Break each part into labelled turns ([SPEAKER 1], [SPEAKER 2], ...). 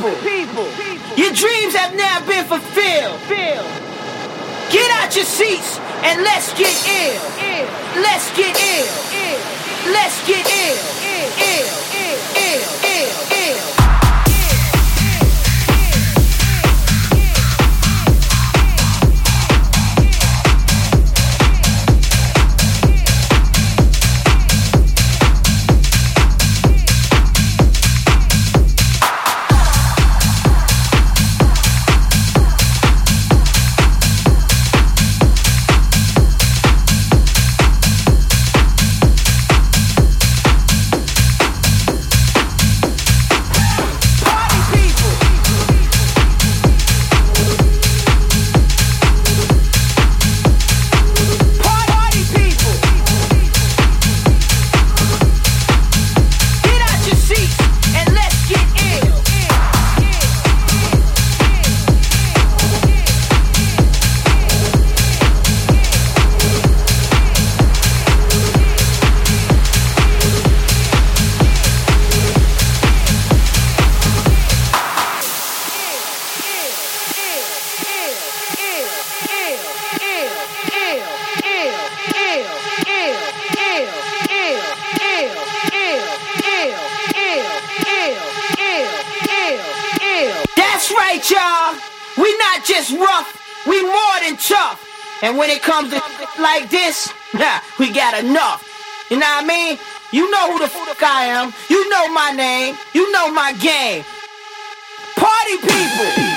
[SPEAKER 1] people, people. Your dreams have now been fulfilled. Get out your seats and let's get ill. Ill. Let's get ill. Ill. Let's get ill. Ill. Ill. Ill. Ill. Ill. Ill. And
[SPEAKER 2] when it comes
[SPEAKER 3] to like this, nah, we got enough. You know what I mean? You
[SPEAKER 4] know who the fuck I am. You know my name. You know my game. Party people.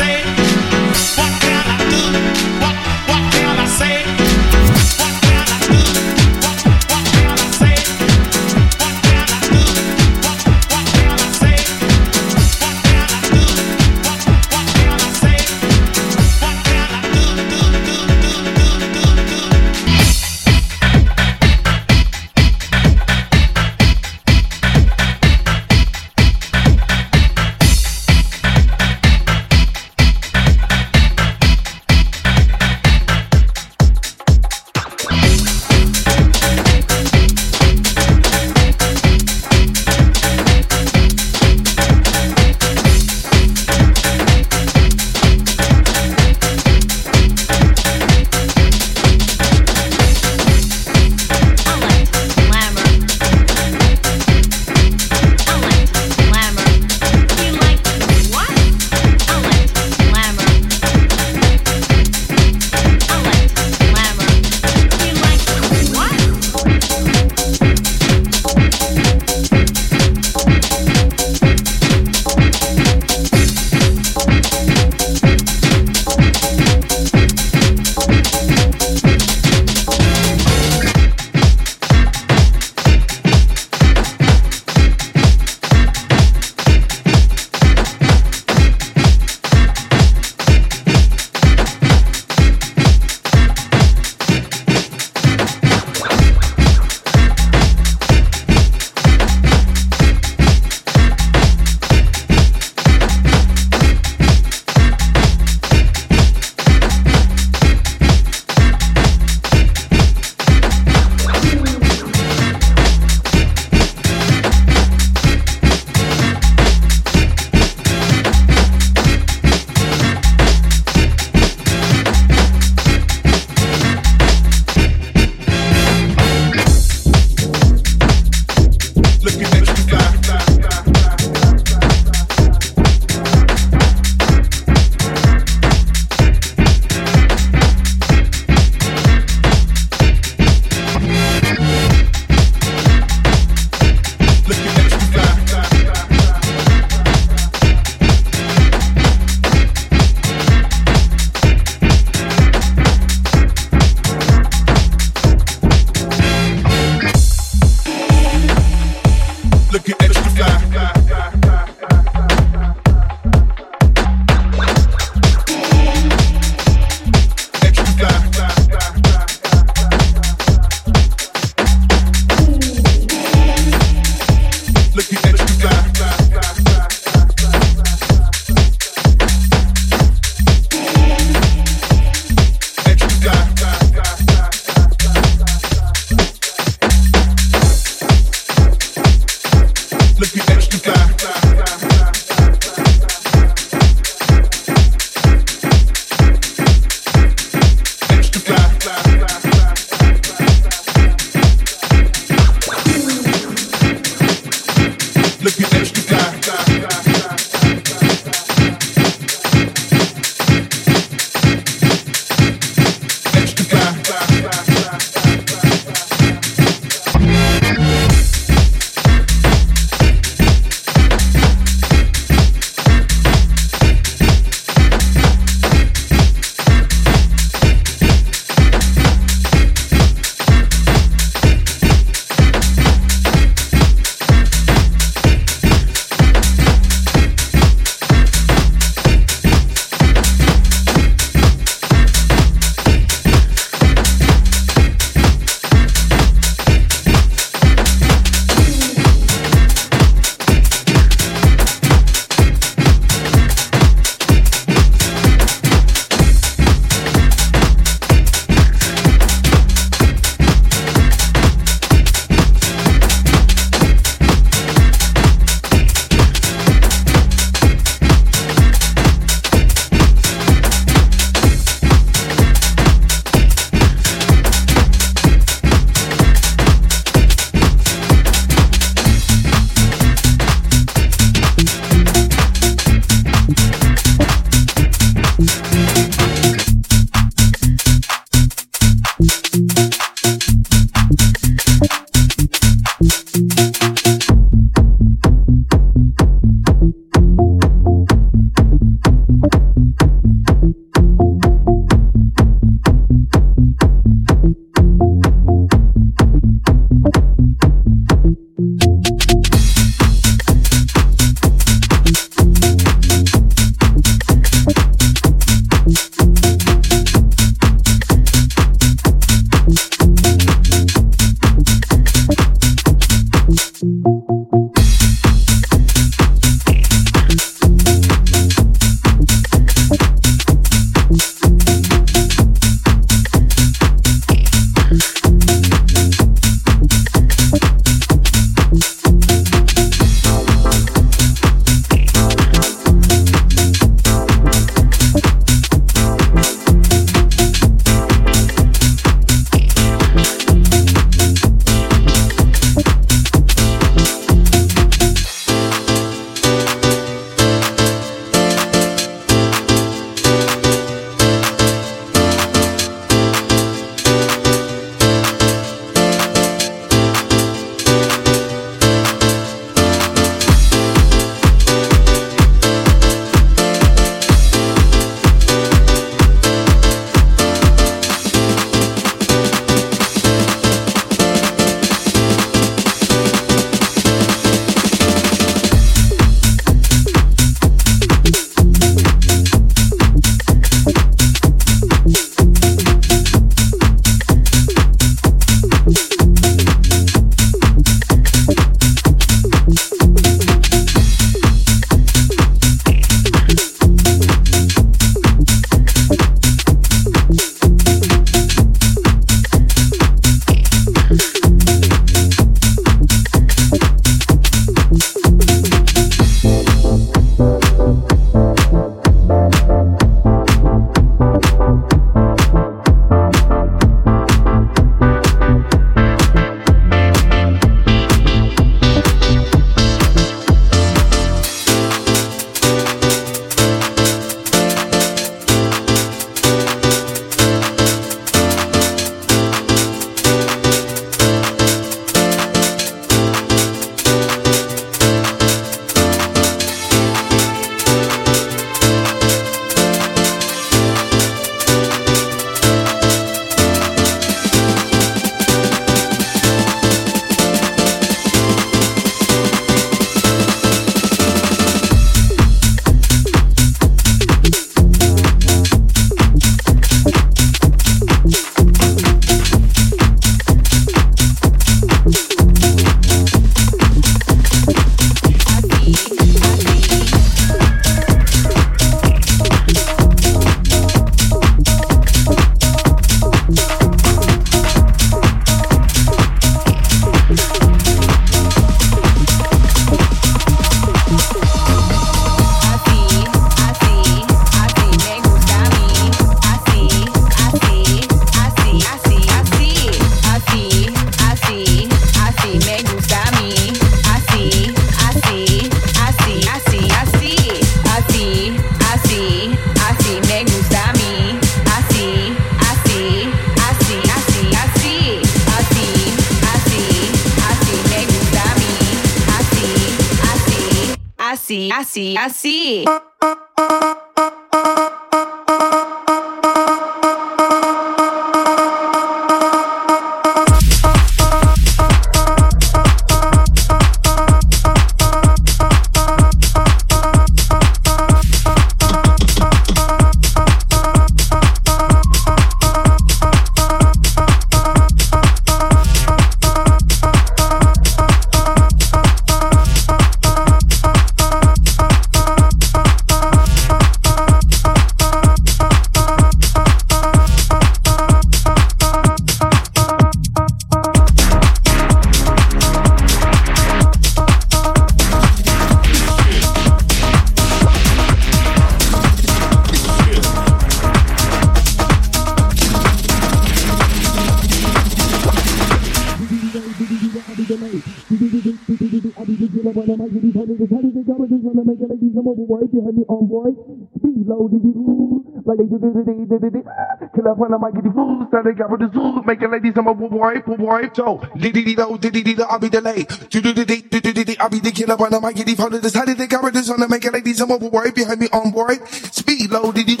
[SPEAKER 4] make it like these number boys, they had me on boy. Speed low, did you? Like they did it, did it, Till I find I might get the food, start they got with the zoo. Make it like these number boy, boy, boy. So, did it, low, did it, I'll be delayed. Do do do do do do I'll be the killer, but I might get the food. Decided they got with this the to make it like these number boy, behind me on boy. Speed low, did it,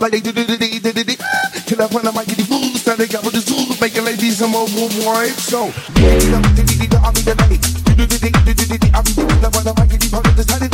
[SPEAKER 4] like they did it, did it, Till I find I might get the food, start they got with the zoo. Make it like these number boy. So, did it, did it, I'll be delayed. Do do do do do I'll be the killer, but I might get the
[SPEAKER 5] food. Decided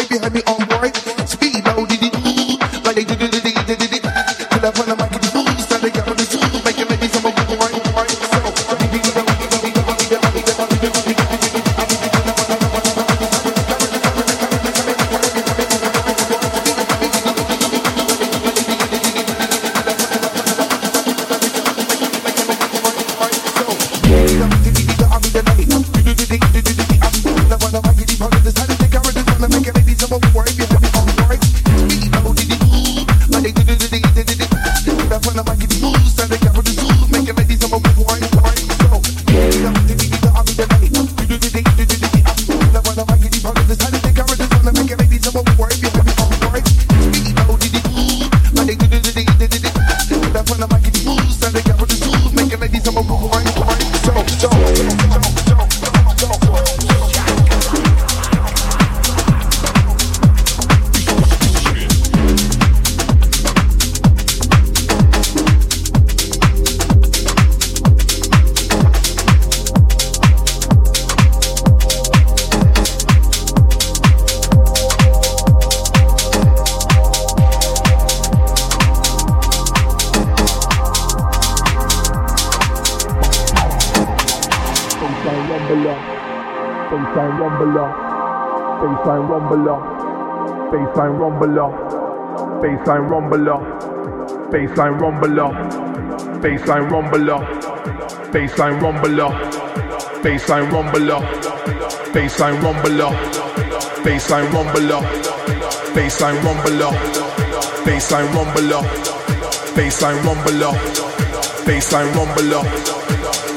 [SPEAKER 5] baseline rumbler, baseline rumbler, baseline rumbler, baseline rumbler, baseline rumbler, baseline rumbler, baseline rumbler, baseline rumbler, baseline rumbler, baseline rumbler,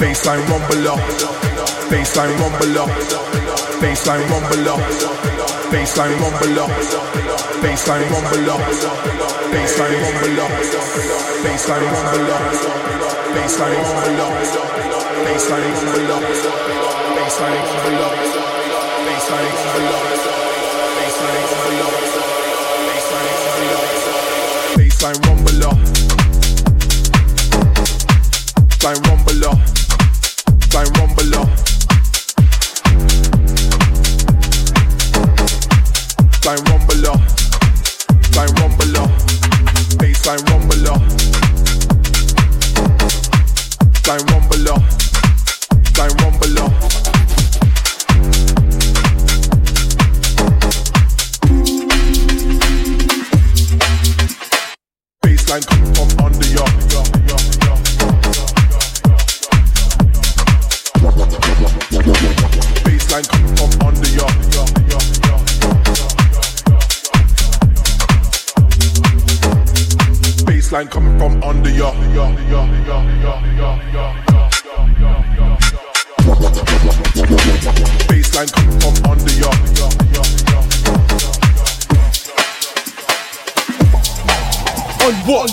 [SPEAKER 5] baseline rumbler, baseline rumbler, baseline rumbler, baseline rumbler, baseline rumbler,
[SPEAKER 6] baseline rumbler, baseline rumbler, baseline rumbler, baseline rumbler, baseline rumbler, baseline rumbler, baseline rumbler, baseline rumbler, baseline rumbler, baseline rumbler, baseline Baseline coming from under your, on what?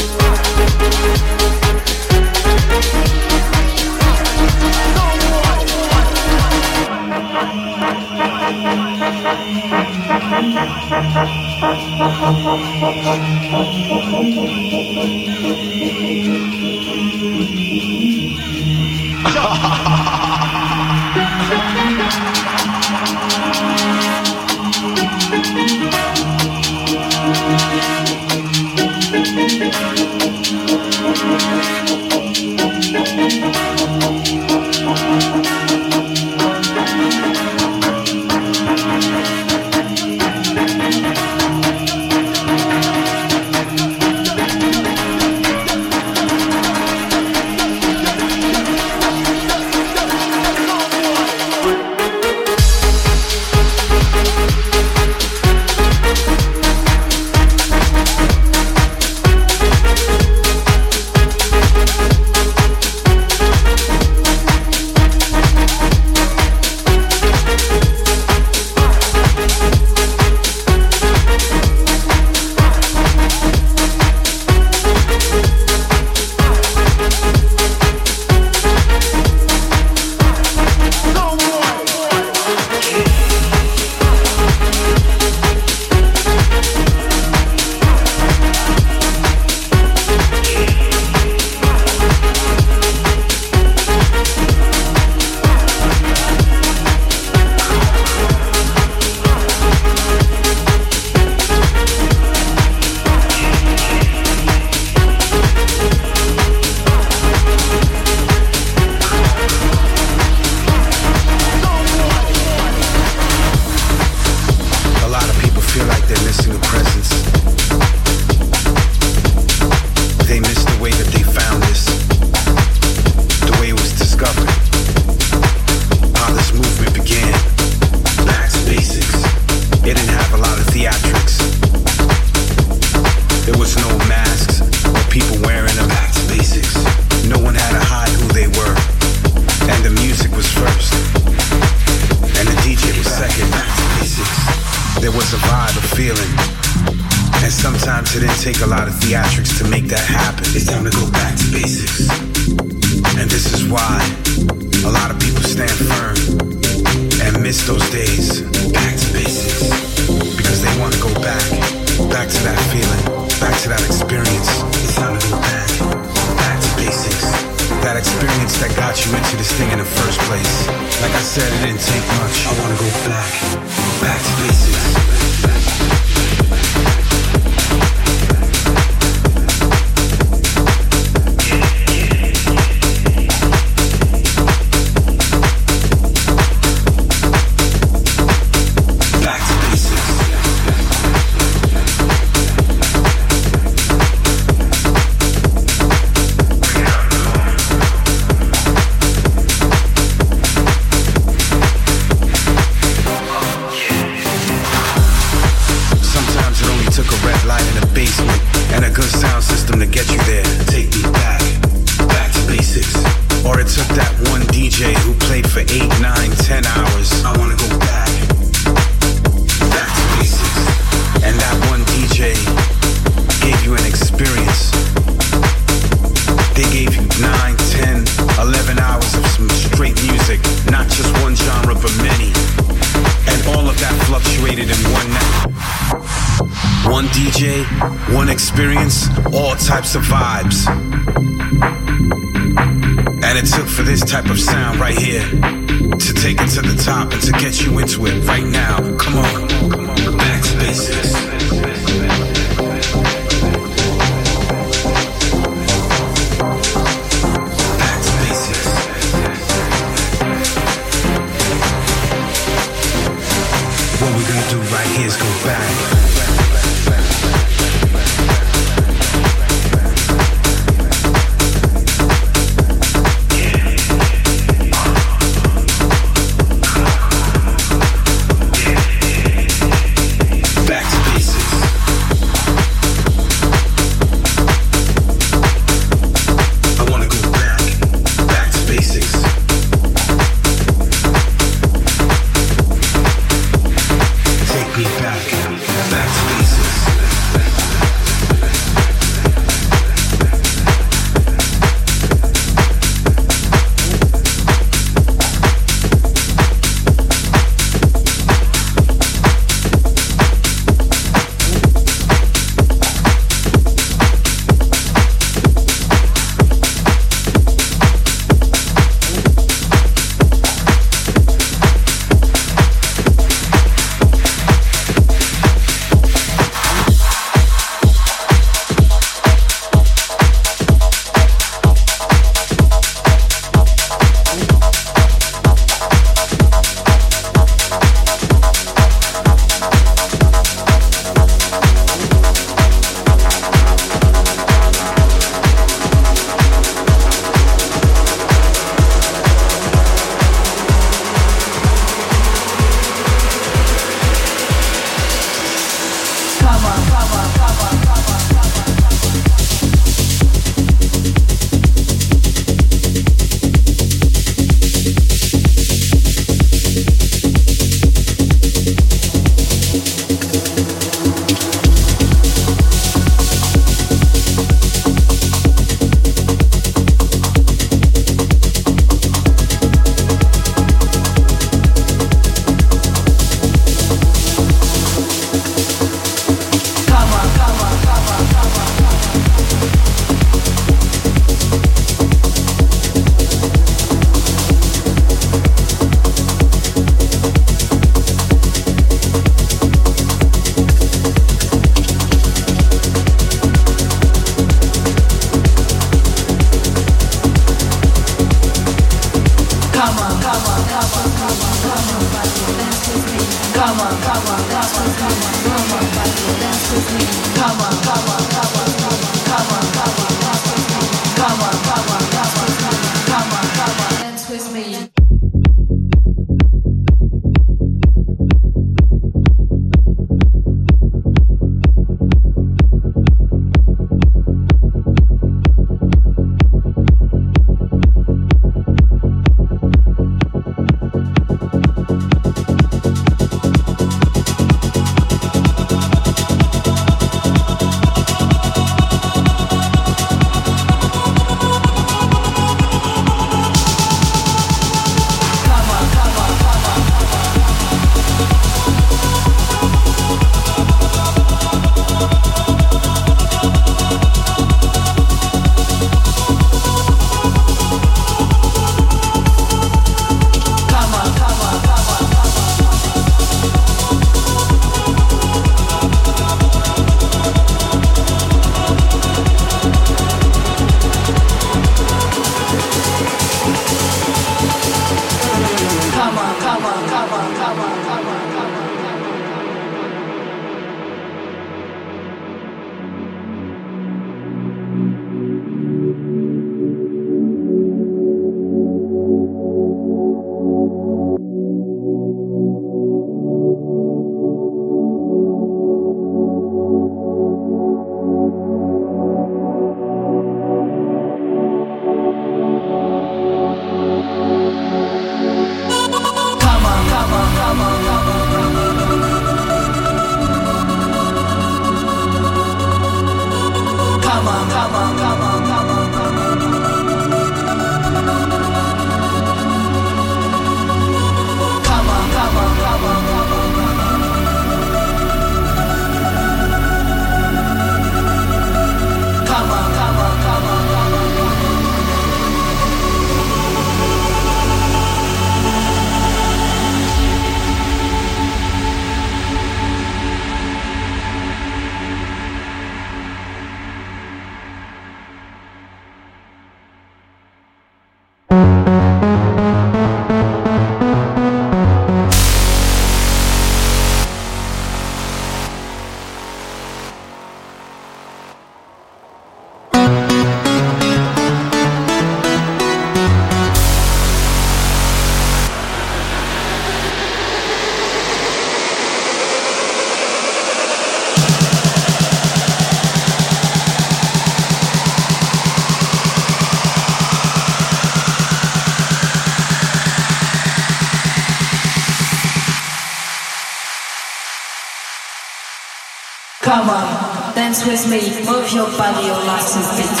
[SPEAKER 7] With me, move your body, your license beat.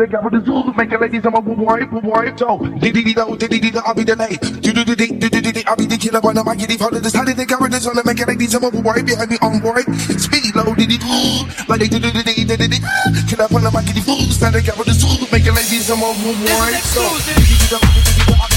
[SPEAKER 5] They got with the zoo, make a ladies I'm a wipe, wipe, so diddy diddy do diddy diddy I'll be the late, do do diddy diddy diddy I'll be the killer on the mic, the follow this, how did they with this on the make a ladies I'm a wipe, behind me on board, speed low diddy like they do diddy diddy diddy Kill up on the mic, the fools that they got with the zoo, make a ladies I'm a wipe, so diddy diddy do diddy diddy I'll be the late,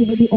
[SPEAKER 5] Ladies,